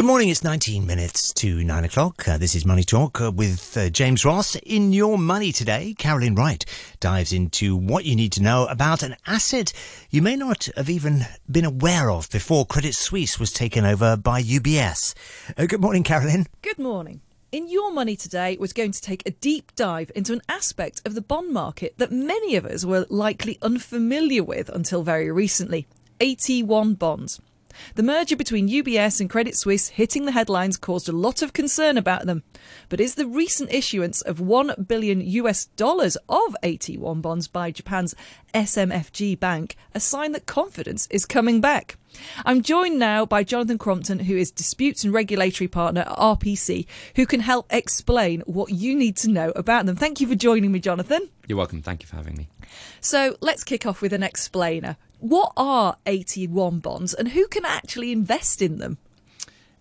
Good morning. It's 19 minutes to 9 o'clock. Uh, this is Money Talk uh, with uh, James Ross. In Your Money today, Carolyn Wright dives into what you need to know about an asset you may not have even been aware of before Credit Suisse was taken over by UBS. Uh, good morning, Carolyn. Good morning. In Your Money today, we're going to take a deep dive into an aspect of the bond market that many of us were likely unfamiliar with until very recently AT1 bonds. The merger between UBS and Credit Suisse hitting the headlines caused a lot of concern about them. But is the recent issuance of 1 billion US dollars of AT1 bonds by Japan's SMFG Bank a sign that confidence is coming back? I'm joined now by Jonathan Crompton, who is Disputes and Regulatory Partner at RPC, who can help explain what you need to know about them. Thank you for joining me, Jonathan. You're welcome. Thank you for having me. So let's kick off with an explainer. What are AT1 bonds and who can actually invest in them?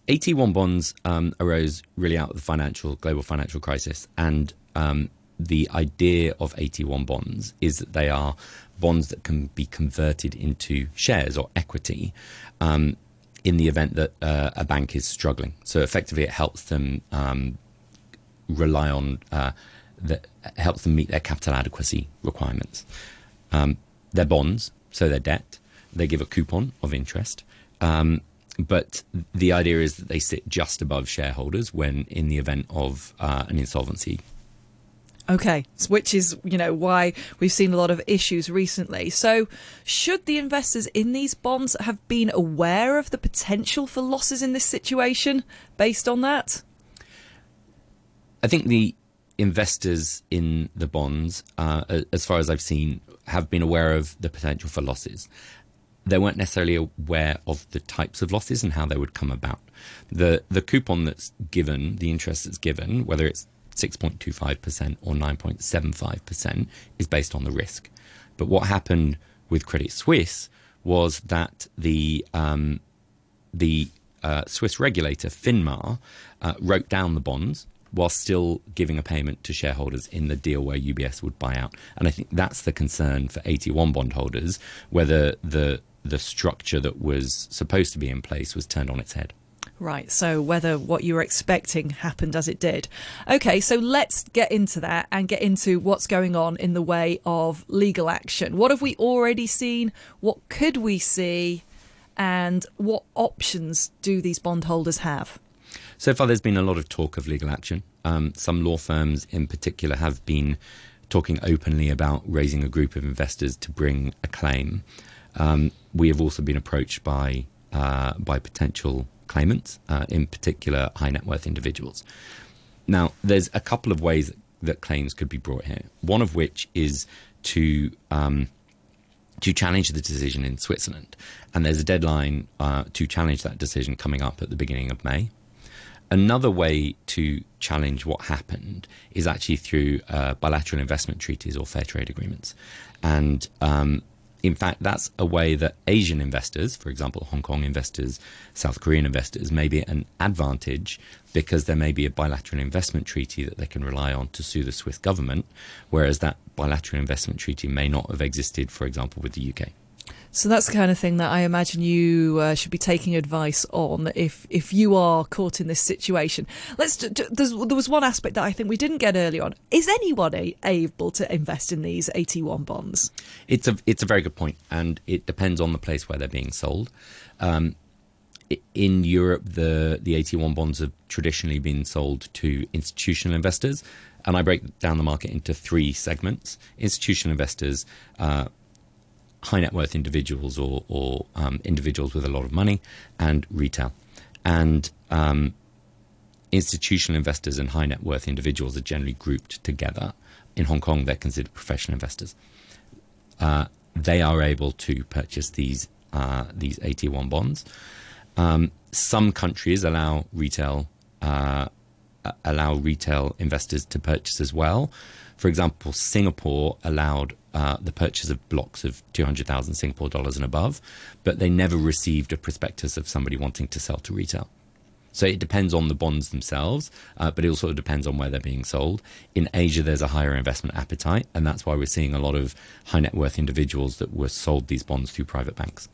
AT1 bonds um, arose really out of the financial global financial crisis, and um, the idea of AT1 bonds is that they are bonds that can be converted into shares or equity um, in the event that uh, a bank is struggling. So effectively, it helps them um, rely on uh, that helps them meet their capital adequacy requirements. Um, they're bonds, so they're debt. They give a coupon of interest. Um, but the idea is that they sit just above shareholders when in the event of uh, an insolvency. Okay, which is, you know, why we've seen a lot of issues recently. So, should the investors in these bonds have been aware of the potential for losses in this situation based on that? I think the investors in the bonds, uh, as far as I've seen, have been aware of the potential for losses. They weren't necessarily aware of the types of losses and how they would come about. The the coupon that's given, the interest that's given, whether it's 6.25% or 9.75%, is based on the risk. But what happened with Credit Suisse was that the um, the uh, Swiss regulator FINMA uh, wrote down the bonds while still giving a payment to shareholders in the deal where UBS would buy out. And I think that's the concern for AT1 bondholders, whether the the structure that was supposed to be in place was turned on its head. Right, so whether what you were expecting happened as it did. Okay, so let's get into that and get into what's going on in the way of legal action. What have we already seen? What could we see? And what options do these bondholders have? So far, there's been a lot of talk of legal action. Um, some law firms, in particular, have been talking openly about raising a group of investors to bring a claim. Um, we have also been approached by uh, by potential claimants, uh, in particular high net worth individuals. Now, there's a couple of ways that claims could be brought here. One of which is to um, to challenge the decision in Switzerland, and there's a deadline uh, to challenge that decision coming up at the beginning of May. Another way to challenge what happened is actually through uh, bilateral investment treaties or fair trade agreements. And um, in fact, that's a way that Asian investors, for example, Hong Kong investors, South Korean investors, may be an advantage because there may be a bilateral investment treaty that they can rely on to sue the Swiss government, whereas that bilateral investment treaty may not have existed, for example, with the UK. So that's the kind of thing that I imagine you uh, should be taking advice on if if you are caught in this situation. Let's. there was one aspect that I think we didn't get early on. Is anyone able to invest in these AT1 bonds? It's a it's a very good point, and it depends on the place where they're being sold. Um, in Europe, the the AT1 bonds have traditionally been sold to institutional investors, and I break down the market into three segments: institutional investors. Uh, high net worth individuals or, or um, individuals with a lot of money and retail. And um, institutional investors and high net worth individuals are generally grouped together. In Hong Kong, they're considered professional investors. Uh, they are able to purchase these uh, these AT1 bonds. Um, some countries allow retail uh, allow retail investors to purchase as well. For example, Singapore allowed uh, the purchase of blocks of 200,000 Singapore dollars and above, but they never received a prospectus of somebody wanting to sell to retail. So it depends on the bonds themselves, uh, but it also depends on where they're being sold. In Asia, there's a higher investment appetite, and that's why we're seeing a lot of high net worth individuals that were sold these bonds through private banks.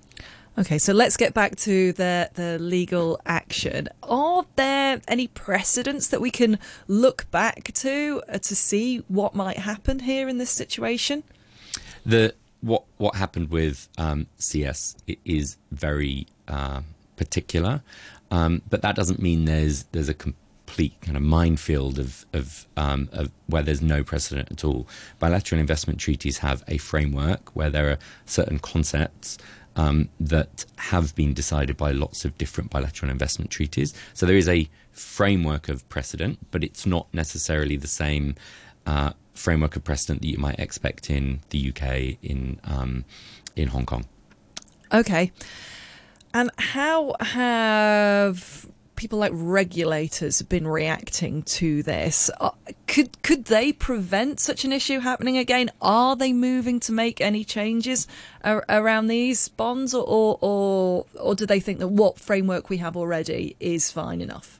Okay, so let's get back to the the legal action. Are there any precedents that we can look back to uh, to see what might happen here in this situation? The what what happened with um, CS is very uh, particular, um, but that doesn't mean there's there's a complete kind of minefield of of, um, of where there's no precedent at all. Bilateral investment treaties have a framework where there are certain concepts um, that have been decided by lots of different bilateral investment treaties. So there is a framework of precedent, but it's not necessarily the same uh, framework of precedent that you might expect in the UK, in um, in Hong Kong. Okay. And how have people like regulators have been reacting to this? Uh, could could they prevent such an issue happening again? Are they moving to make any changes ar- around these bonds, or, or or or do they think that what framework we have already is fine enough?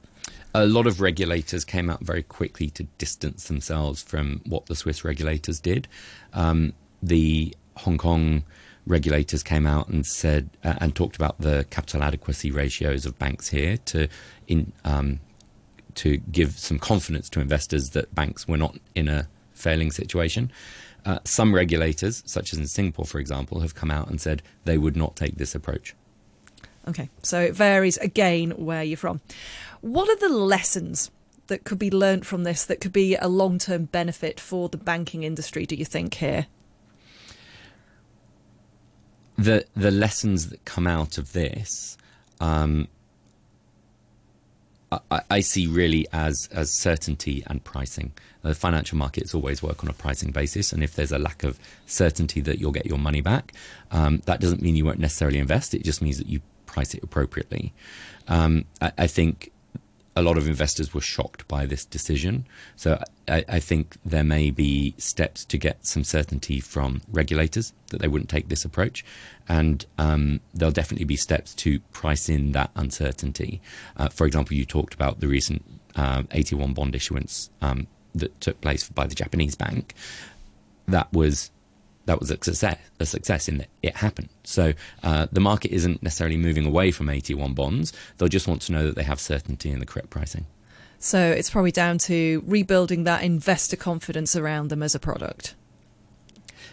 A lot of regulators came out very quickly to distance themselves from what the Swiss regulators did. Um, the Hong Kong regulators came out and said uh, and talked about the capital adequacy ratios of banks here to in um, to give some confidence to investors that banks were not in a failing situation. Uh, some regulators, such as in Singapore, for example, have come out and said they would not take this approach. Okay, so it varies again where you're from. What are the lessons that could be learnt from this that could be a long term benefit for the banking industry, do you think, here? The the lessons that come out of this, um, I, I, see really as as certainty and pricing. The financial markets always work on a pricing basis, and if there's a lack of certainty that you'll get your money back, um, that doesn't mean you won't necessarily invest. It just means that you price it appropriately. Um, I, I think a lot of investors were shocked by this decision. So I, I, think there may be steps to get some certainty from regulators that they wouldn't take this approach. And um, there'll definitely be steps to price in that uncertainty. Uh, for example, you talked about the recent uh, AT1 bond issuance um, that took place by the Japanese bank. That was that was a success, a success in that it happened. So uh, the market isn't necessarily moving away from AT1 bonds. They'll just want to know that they have certainty in the correct pricing. So it's probably down to rebuilding that investor confidence around them as a product.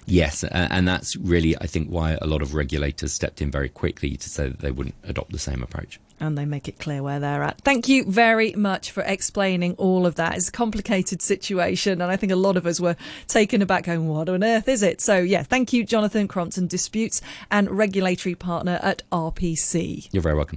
Yes, and that's really, I think, why a lot of regulators stepped in very quickly to say that they wouldn't adopt the same approach. And they make it clear where they're at. Thank you very much for explaining all of that. It's a complicated situation, and I think a lot of us were taken aback going, What on earth is it? So, yeah, thank you, Jonathan Crompton, Disputes and Regulatory Partner at RPC. You're very welcome.